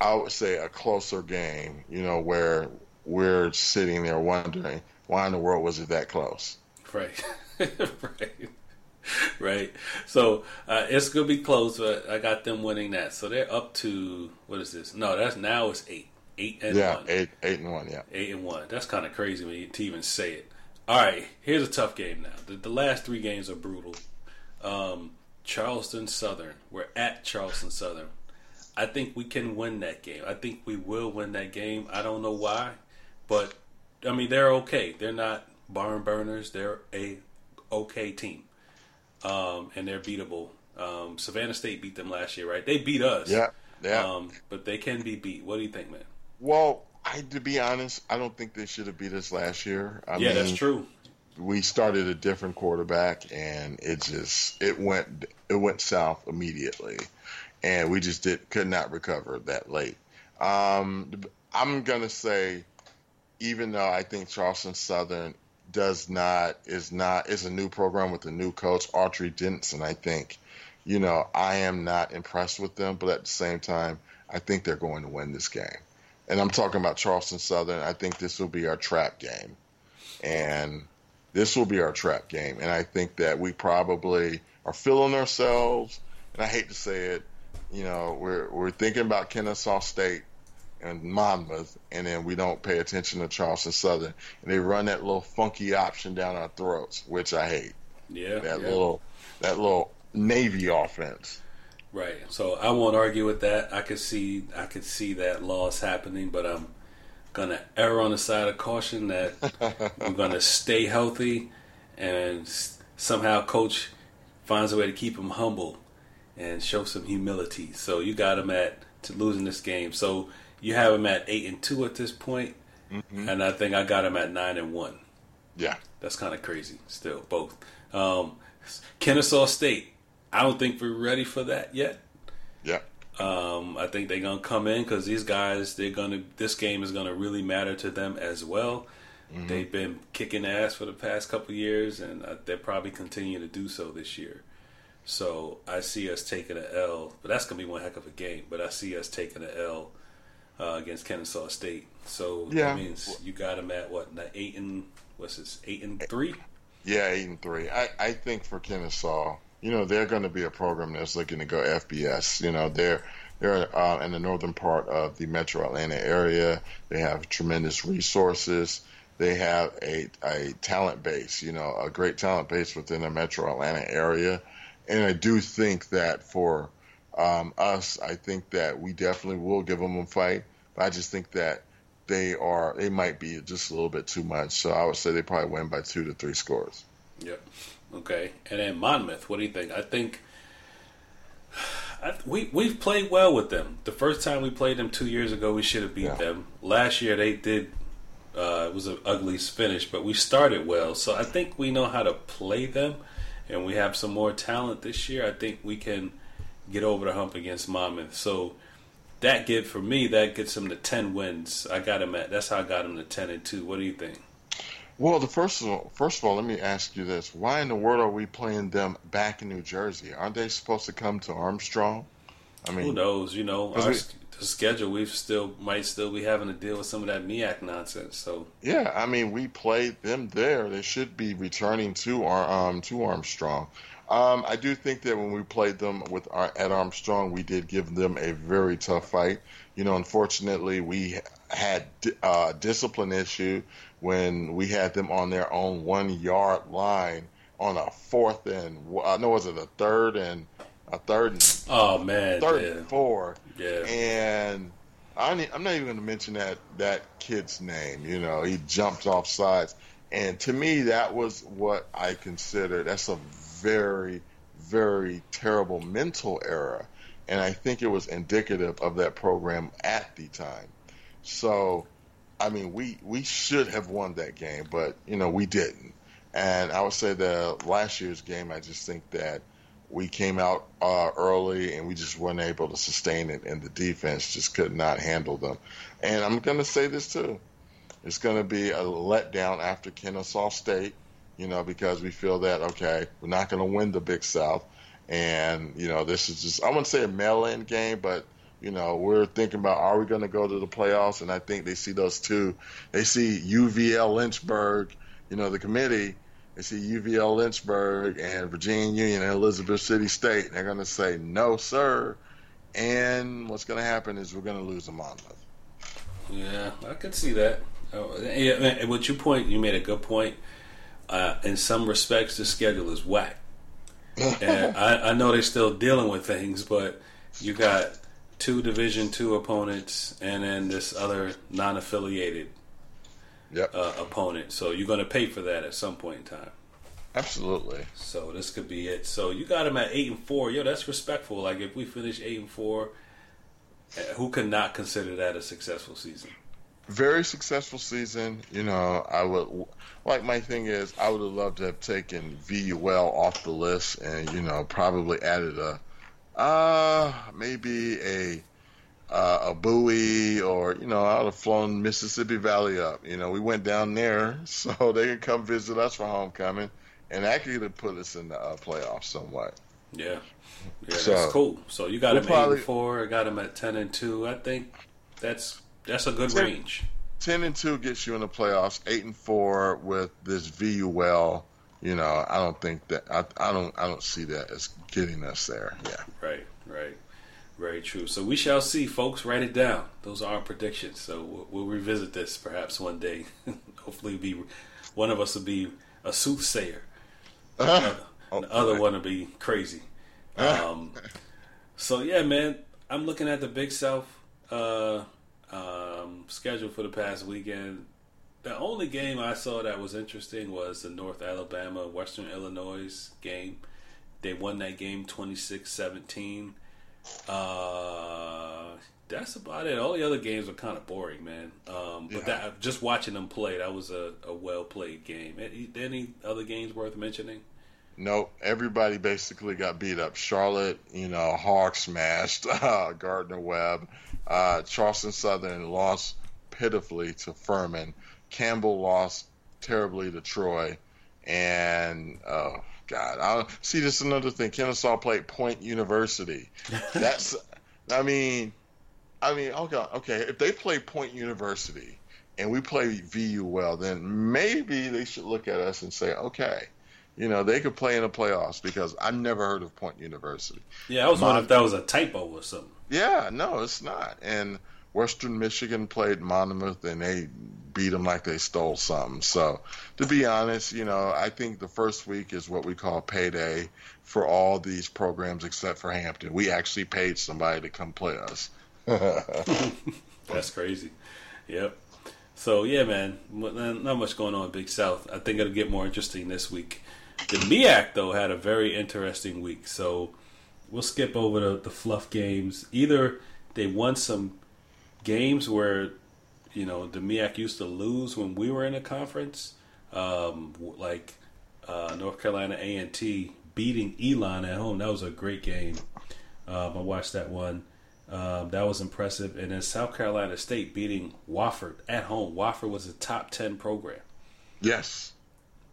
I would say a closer game. You know, where we're sitting there wondering why in the world was it that close? Right. [LAUGHS] right. Right. So uh, it's gonna be close, but I got them winning that. So they're up to what is this? No, that's now it's eight. Eight and yeah, one. eight, eight and one. Yeah, Eight and one. That's kind of crazy when you, to even say it. All right, here's a tough game now. The, the last three games are brutal. Um, Charleston Southern. We're at Charleston Southern. I think we can win that game. I think we will win that game. I don't know why, but I mean they're okay. They're not barn burners. They're a okay team, um, and they're beatable. Um, Savannah State beat them last year, right? They beat us. yeah, yeah. Um, but they can be beat. What do you think, man? well, I to be honest, I don't think they should have beat us last year. I yeah, mean, that's true. we started a different quarterback and it just it went it went south immediately and we just did could not recover that late um i'm gonna say even though i think charleston southern does not is not is a new program with a new coach Autry Denson i think you know i am not impressed with them but at the same time i think they're going to win this game and i'm talking about charleston southern i think this will be our trap game and this will be our trap game. And I think that we probably are feeling ourselves. And I hate to say it, you know, we're we're thinking about Kennesaw State and Monmouth, and then we don't pay attention to Charleston Southern, and they run that little funky option down our throats, which I hate. Yeah, That yeah. little that little Navy offense. Right. So I won't argue with that. I could see I could see that loss happening, but I'm gonna err on the side of caution that [LAUGHS] we're gonna stay healthy, and s- somehow coach finds a way to keep him humble and show some humility. So you got him at to losing this game. So you have him at eight and two at this point, and I think I got him at nine and one. Yeah. That's kind of crazy. Still, both. Um, Kennesaw State. I don't think we're ready for that yet. Yeah. Um, I think they're gonna come in because these guys, they're gonna. This game is gonna really matter to them as well. They've been kicking ass for the past couple years, and uh, they'll probably continue to do so this year. So I see us taking an L, but that's gonna be one heck of a game. But I see us taking an L uh, against Kennesaw State. So Yeah. that means you got them at what? Eight and what's this? Eight and three. Yeah, eight and three. I, I think for Kennesaw, you know, they're going to be a program that's looking to go FBS. You know, they're they're uh, in the northern part of the Metro Atlanta area. They have tremendous resources. They have a a talent base. You know, a great talent base within the Metro Atlanta area. And I do think that for um, us, I think that we definitely will give them a fight. But I just think that they are they might be just a little bit too much. So I would say they probably win by two to three scores. Yep. Okay. And then Monmouth, what do you think? I think I, we we've played well with them. The first time we played them two years ago, we should have beat Yeah. them. Last year they did. Uh, it was an ugly finish, but we started well. So I think we know how to play them, and we have some more talent this year. I think we can get over the hump against Monmouth. So that get for me that gets him to ten wins. I got him at that's how I got him to ten and two. What do you think? Well, the first of all, first of all, let me ask you this: Why in the world are we playing them back in New Jersey? Aren't they supposed to come to Armstrong? I mean, who knows? You know, our, we, the schedule we still might still be having to deal with some of that MEAC nonsense. So yeah, I mean, we played them there. They should be returning to our um, to Armstrong. Um, I do think that when we played them with our, at Armstrong, we did give them a very tough fight. You know, unfortunately, we had a uh, discipline issue when we had them on their own one yard line on a fourth and I know was it a third and a third and oh man third yeah. and four. Yeah. And I am not even going to mention that that kid's name you know he jumped off sides. And to me that was what I consider that's a very very terrible mental error. And I think it was indicative of that program at the time. So I mean, we we should have won that game, but you know we didn't. And I would say that last year's game, I just think that we came out uh, early and we just weren't able to sustain it, and the defense just could not handle them. And I'm going to say this too: it's going to be a letdown after Kennesaw State, you know, because we feel that okay, we're not going to win the Big South, and you know this is just I wouldn't say a mail-in game, but you know, we're thinking about are we going to go to the playoffs? And I think they see those two. They see UVL Lynchburg, you know, the committee. They see UVL Lynchburg and Virginia Union and Elizabeth City State. And they're going to say no, sir. And what's going to happen is we're going to lose a Monmouth. Yeah, I can see that. Oh, yeah, what you point, you made a good point. Uh, in some respects, the schedule is whack. [LAUGHS] and I, I know they're still dealing with things, but you got two Division two opponents, and then this other non-affiliated yep. uh, opponent. So you're going to pay for that at some point in time. Absolutely. So this could be it. So you got him at eight and four. Yo, that's respectful. Like if we finish eight and four, uh, who could not consider that a successful season? Very successful season. You know, I would like my thing is I would have loved to have taken VUL off the list and you know probably added a uh, maybe a uh, a Bowie or you know I would have flown Mississippi Valley up. You know we went down there [LAUGHS] so they can come visit us for homecoming and actually put us in the uh, playoffs somewhat. Yeah, yeah, so, that's cool. So you got we'll him probably, eight and four, got him at ten and two. I think that's that's a good 10, range. Ten and two gets you in the playoffs. Eight and four with this VUL you know, I don't think that I, I don't I don't see that as getting us there. Yeah. Right. Right. Very true. So we shall see, folks. Write it down. Those are our predictions. So we'll, we'll revisit this perhaps one day. [LAUGHS] Hopefully, be one of us will be a soothsayer. Uh, the other one will be crazy. [LAUGHS] Um, so yeah, man, I'm looking at the Big South uh, um, schedule for the past weekend. The only game I saw that was interesting was the North Alabama Western Illinois game. They won that game 26-17. Uh, that's about it. All the other games were kind of boring, man. Um, but yeah. that just watching them play, that was a, a well played game. Any, any other games worth mentioning? Nope. Everybody basically got beat up. Charlotte, you know, Hawk smashed [LAUGHS] uh, Gardner Webb. Uh, Charleston Southern lost pitifully to Furman. Campbell lost terribly to Troy, and oh god, I see. This is another thing. Kennesaw played Point University. [LAUGHS] That's, I mean, I mean, okay, okay. If they play Point University and we play VUL, then maybe they should look at us and say, okay, you know, they could play in the playoffs because I never heard of Point University. Yeah, I was wondering if that was a typo or something. Yeah, no, it's not. And Western Michigan played Monmouth and they beat them like they stole something. So, to be honest, you know, I think the first week is what we call payday for all these programs except for Hampton. We actually paid somebody to come play us. [LAUGHS] That's crazy. Yep. So yeah, man, not much going on Big South. I think it'll get more interesting this week. The MEAC though had a very interesting week, so we'll skip over the, the fluff games. Either they won some games where you know the MEAC used to lose when we were in a conference, um, like uh, North Carolina A and T beating Elon at home. That was a great game. Um, I watched that one. Um, that was impressive. And then South Carolina State beating Wofford at home. Wofford was a top ten program. Yes,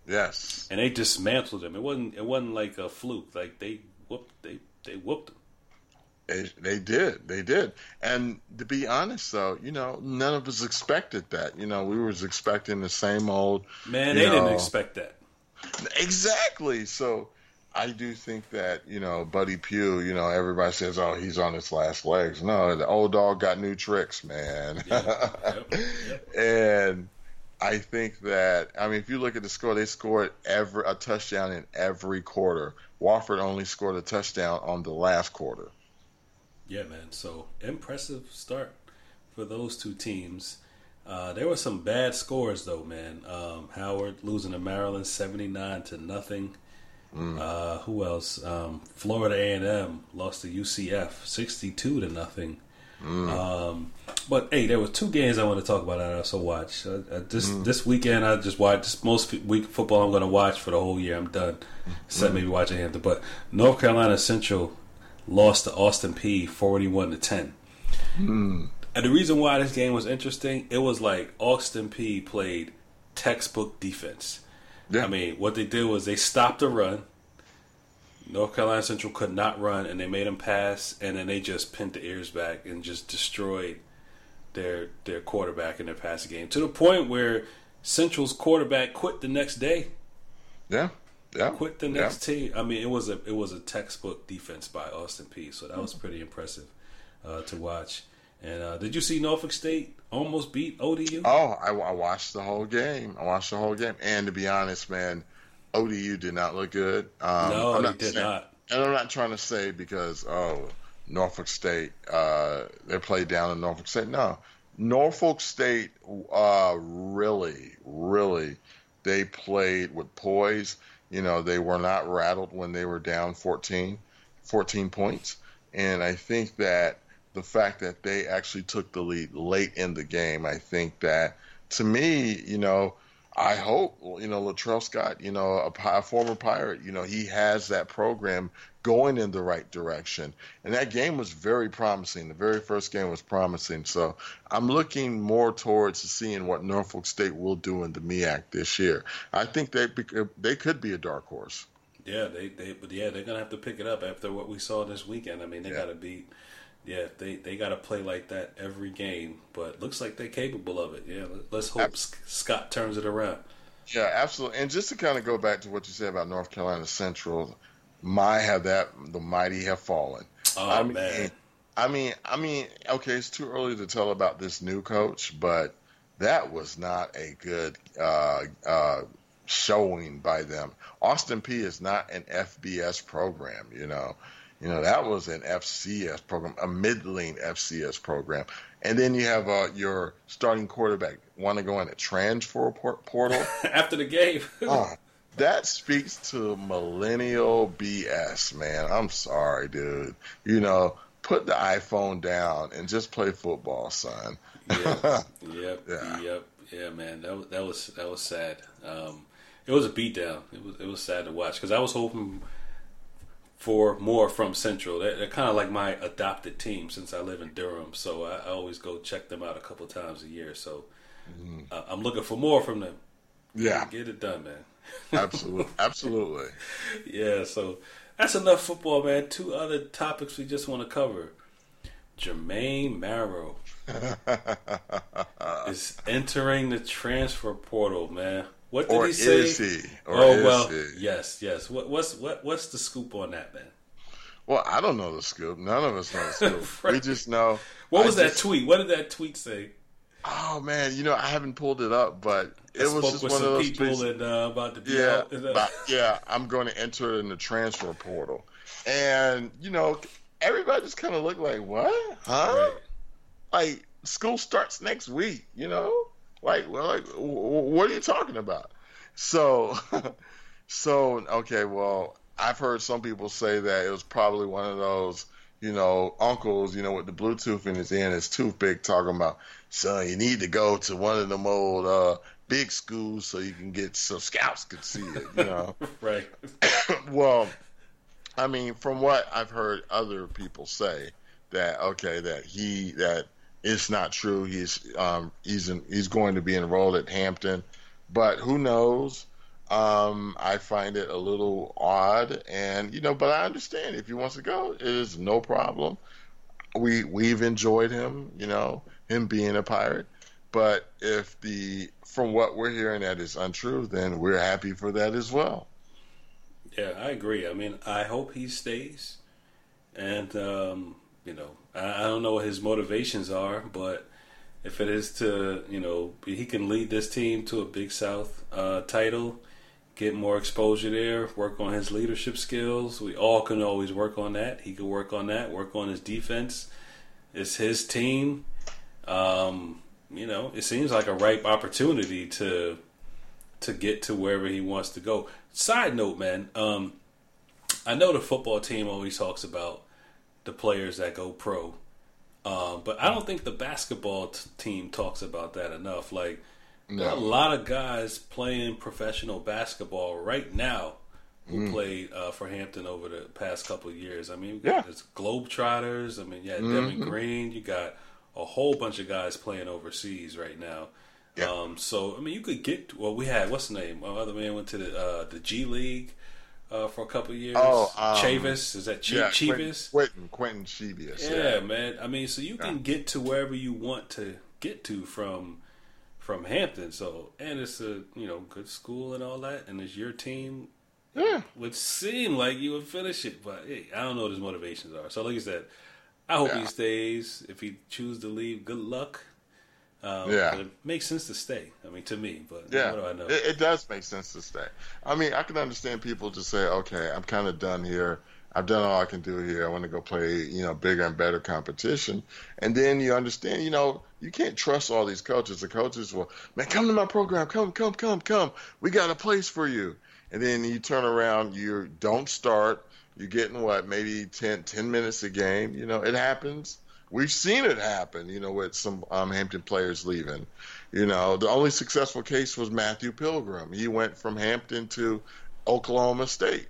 yes. And they dismantled them. It wasn't. It wasn't like a fluke. Like they whooped. They they whooped them. They, they did. They did. And to be honest, though, you know, none of us expected that. You know, we was expecting the same old. Man, they know, didn't expect that. Exactly. So I do think that, you know, Buddy Pough, you know, everybody says, oh, he's on his last legs. No, the old dog got new tricks, man. Yeah. Yep. [LAUGHS] Yep. and I think that, I mean, if you look at the score, they scored every a touchdown in every quarter. Wofford only scored a touchdown on the last quarter. Yeah, man. So impressive start for those two teams. Uh, there were some bad scores though, man. Um, Howard losing to Maryland seventy nine to nothing. Uh, who else? Um, Florida A and M lost to UCF sixty two to nothing. Um, but hey, there were two games I want to talk about that I also watched. Uh, uh, this this weekend I just watched most week football I'm going to watch for the whole year. I'm done. Except maybe watching Hampton. But North Carolina Central lost to Austin Peay 41 to 10. Hmm. And the reason why this game was interesting, it was like Austin Peay played textbook defense. Yeah. I mean, what they did was they stopped the run. North Carolina Central could not run, and they made them pass, and then they just pinned the ears back and just destroyed their their quarterback in their passing game to the point where Central's quarterback quit the next day. Yeah. Yeah. Quit the Yeah. next team. I mean, it was a it was a textbook defense by Austin Peay. So that was pretty impressive uh, to watch. And uh, did you see Norfolk State almost beat ODU? Oh, I, I watched the whole game. I watched the whole game. And to be honest, man, ODU did not look good. Um, no, I'm not did saying- not. And I'm not trying to say because oh Norfolk State uh, they played down in Norfolk State. No, Norfolk State uh, really, really they played with poise. You know they were not rattled when they were down 14, 14 points, and I think that the fact that they actually took the lead late in the game, I think that to me, you know. I hope you know Latrell Scott, you know, a, a former pirate, you know, he has that program going in the right direction. And that game was very promising. The very first game was promising. So I'm looking more towards seeing what Norfolk State will do in the MEAC this year. I think they they could be a dark horse. Yeah, they they but yeah they're gonna have to pick it up after what we saw this weekend. I mean they Yeah. gotta beat. Yeah, they they gotta play like that every game. But looks like they're capable of it. Yeah, let- let's hope Scott turns it around. Yeah, absolutely. And just to kind of go back to what you said about North Carolina Central, my have that the mighty have fallen. Oh I mean, man, I mean, I mean, okay, it's too early to tell about this new coach, but that was not a good uh, uh, showing by them. Austin Peay is not an FBS program, you know. You know that was an FCS program, a middling FCS program, and then you have uh, your starting quarterback want to go in a transfer portal. [LAUGHS] after the game. [LAUGHS] Ah, that speaks to millennial BS, man. I'm sorry, dude. You know, put the iPhone down and just play football, son. yep, [LAUGHS] yep, Yeah. yep, yeah, man. That was that was that was sad. Um, it was a beatdown. It was it was sad to watch because I was hoping for more from Central. They're, they're kind of like my adopted team since I live in Durham, so I, I always go check them out a couple times a year. So uh, I'm looking for more from them. Yeah, Get it done, man. [LAUGHS] absolutely, absolutely. Yeah, so that's enough football, man. Two other topics we just want to cover. Jermaine Marrow [LAUGHS] is entering the transfer portal, man. What did Or he say? is he? Or oh is well, he? yes, yes. What, what's what what's the scoop on that, man? Well, I don't know the scoop. None of us know the [LAUGHS] scoop. We just know. What I was that just- tweet? What did that tweet say? Oh man, you know I haven't pulled it up, but it I was just one of those people things. and uh, about to be Yeah, out. and, uh, but, yeah. I'm going to enter it in the transfer portal, and you know, everybody just kind of looked like, "What? Huh? Right. Like school starts next week? You know? Like, well, like, what are you talking about?" So, [LAUGHS] so okay, well, I've heard some people say that it was probably one of those, you know, uncles, you know, with the Bluetooth in his ear and his toothpick, talking about, son, you need to go to one of them old uh, big schools so you can get so scouts could see it, you know. [LAUGHS] right. [COUGHS] well, I mean, from what I've heard other people say, that okay that he that it's not true. He's um, he's in, he's going to be enrolled at Hampton, but who knows? Um, I find it a little odd, and you know, but I understand if he wants to go, it is no problem. We we've enjoyed him, you know, him being a pirate. But if the from what we're hearing that is untrue, then we're happy for that as well. Yeah, I agree. I mean, I hope he stays, and um, you know, I, don't know what his motivations are, but if it is to, you know, he can lead this team to a Big South uh, title, get more exposure there, work on his leadership skills. We all can always work on that. He could work on that, work on his defense. It's his team. Um, you know, it seems like a ripe opportunity to to get to wherever he wants to go. Side note, man, um, I know the football team always talks about the players that go pro. Um, but I don't think the basketball t- team talks about that enough. Like, no. a lot of guys playing professional basketball right now who mm. played uh, for Hampton over the past couple of years. I mean, yeah. there's Globetrotters. I mean, yeah, mm-hmm. Devin Green. You got a whole bunch of guys playing overseas right now. Yeah. Um, so I mean, you could get. Well, we had what's the name? My other man went to the uh, the G League uh, for a couple of years. Oh, um, Chavis is that Ch- yeah, Chivas? Quentin Quentin Chivas. Yeah, yeah, man. I mean, so you can get to wherever you want to get to from from Hampton. So and it's a you know good school and all that, and it's your team. Yeah, would seem like you would finish it, but hey, I don't know what his motivations are. So like I said, I hope he stays. If he chooses to leave, good luck. Um, yeah, it makes sense to stay. I mean, to me, but yeah, what do I know? It, it does make sense to stay. I mean, I can understand people just say, "Okay, I'm kind of done here. I've done all I can do here. I want to go play, you know, bigger and better competition." And then you understand, you know, you can't trust all these coaches. The coaches will, man, come to my program. Come, come, come, come. We got a place for you. And then you turn around, you don't start. You're getting what, maybe 10, 10 minutes a game. You know, it happens. We've seen it happen, you know, with some um, Hampton players leaving. You know, the only successful case was Matthew Pilgrim. He went from Hampton to Oklahoma State,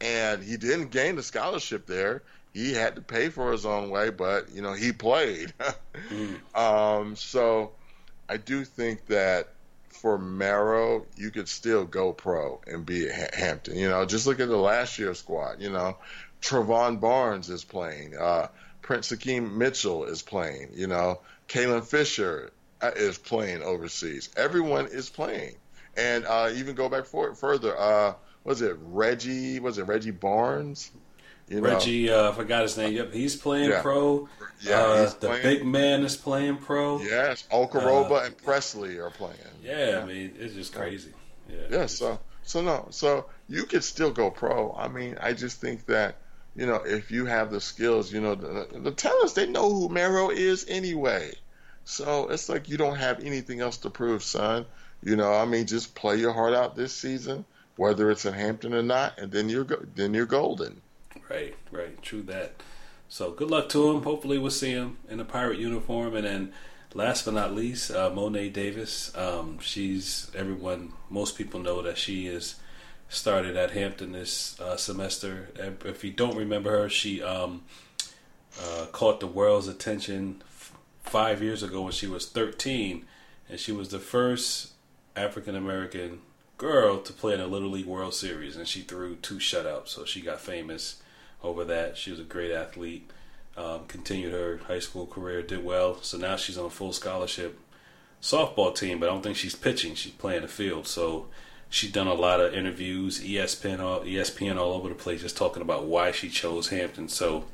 and he didn't gain the scholarship there. He had to pay for his own way, but you know, he played. [LAUGHS] mm. um, so, I do think that for Marrow, you could still go pro and be at Hampton. You know, just look at the last year's squad. You know, Travon Barnes is playing. Uh, Prince Akeem Mitchell is playing. You know, Kalen Fisher uh, is playing overseas. Everyone is playing, and uh, even go back for, further. Uh, was it Reggie? Was it Reggie Barnes? You know? Reggie, uh, I forgot his name. Yep, he's playing yeah. pro. Yeah, uh, the playing. big man is playing pro. Yes, Okoroba uh, and Presley are playing. Yeah, yeah, I mean it's just crazy. Yeah. Yeah. So so no, so you could still go pro. I mean, I just think that you know, if you have the skills, you know, the, the talents, they know who Marrow is anyway. So it's like you don't have anything else to prove, son. You know, I mean, just play your heart out this season, whether it's in Hampton or not, and then you're go- then you're golden. Right, right, true that. So good luck to him. Hopefully, we'll see him in a pirate uniform. And then, last but not least, uh, Mo'ne Davis. Um, she's everyone. Most people know that she is started at Hampton this uh, semester. If you don't remember her, she um, uh, caught the world's attention f- five years ago when she was 13, and she was the first African American girl to play in a Little League World Series, and she threw two shutouts, so she got famous over that. She was a great athlete. Um, continued her high school career, did well. So now she's on a full scholarship softball team, but I don't think she's pitching. She's playing the field. So She's done a lot of interviews, ESPN all ESPN all over the place, just talking about why she chose Hampton. So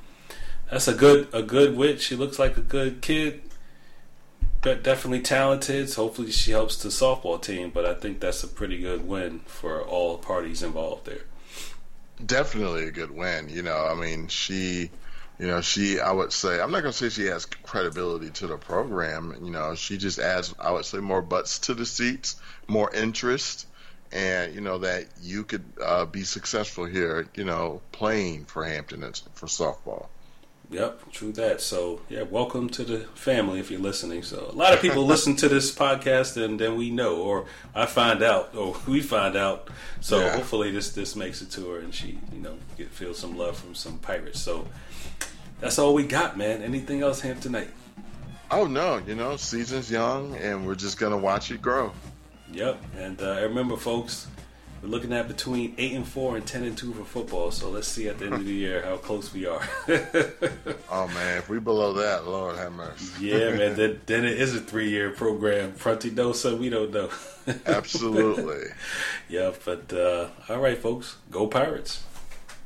that's a good a good wit. She looks like a good kid, definitely talented. So hopefully she helps the softball team. But I think that's a pretty good win for all parties involved there. Definitely a good win. You know, I mean, she you know, she, I would say, I'm not going to say she has credibility to the program. You know, she just adds, I would say, more butts to the seats, more interest and you know that you could uh, be successful here, you know, playing for Hampton for softball. Yep, true that. So yeah, welcome to the family if you're listening. So a lot of people [LAUGHS] listen to this podcast and then we know, or I find out, or [LAUGHS] we find out. So yeah. hopefully this this makes it to her and she, you know, get feel some love from some pirates. So that's all we got, man. Anything else, Hamptonite? Oh no, you know, season's young, and we're just gonna watch it grow. Yep, and uh, remember, folks, we're looking at between eight and four and ten and two for football. So let's see at the end of the year how close we are. [LAUGHS] oh man, if we below that, Lord have mercy. yeah, man. Then, [LAUGHS] then it is a three year program. So we don't know. [LAUGHS] Absolutely. yeah, but uh, all right, folks, go Pirates.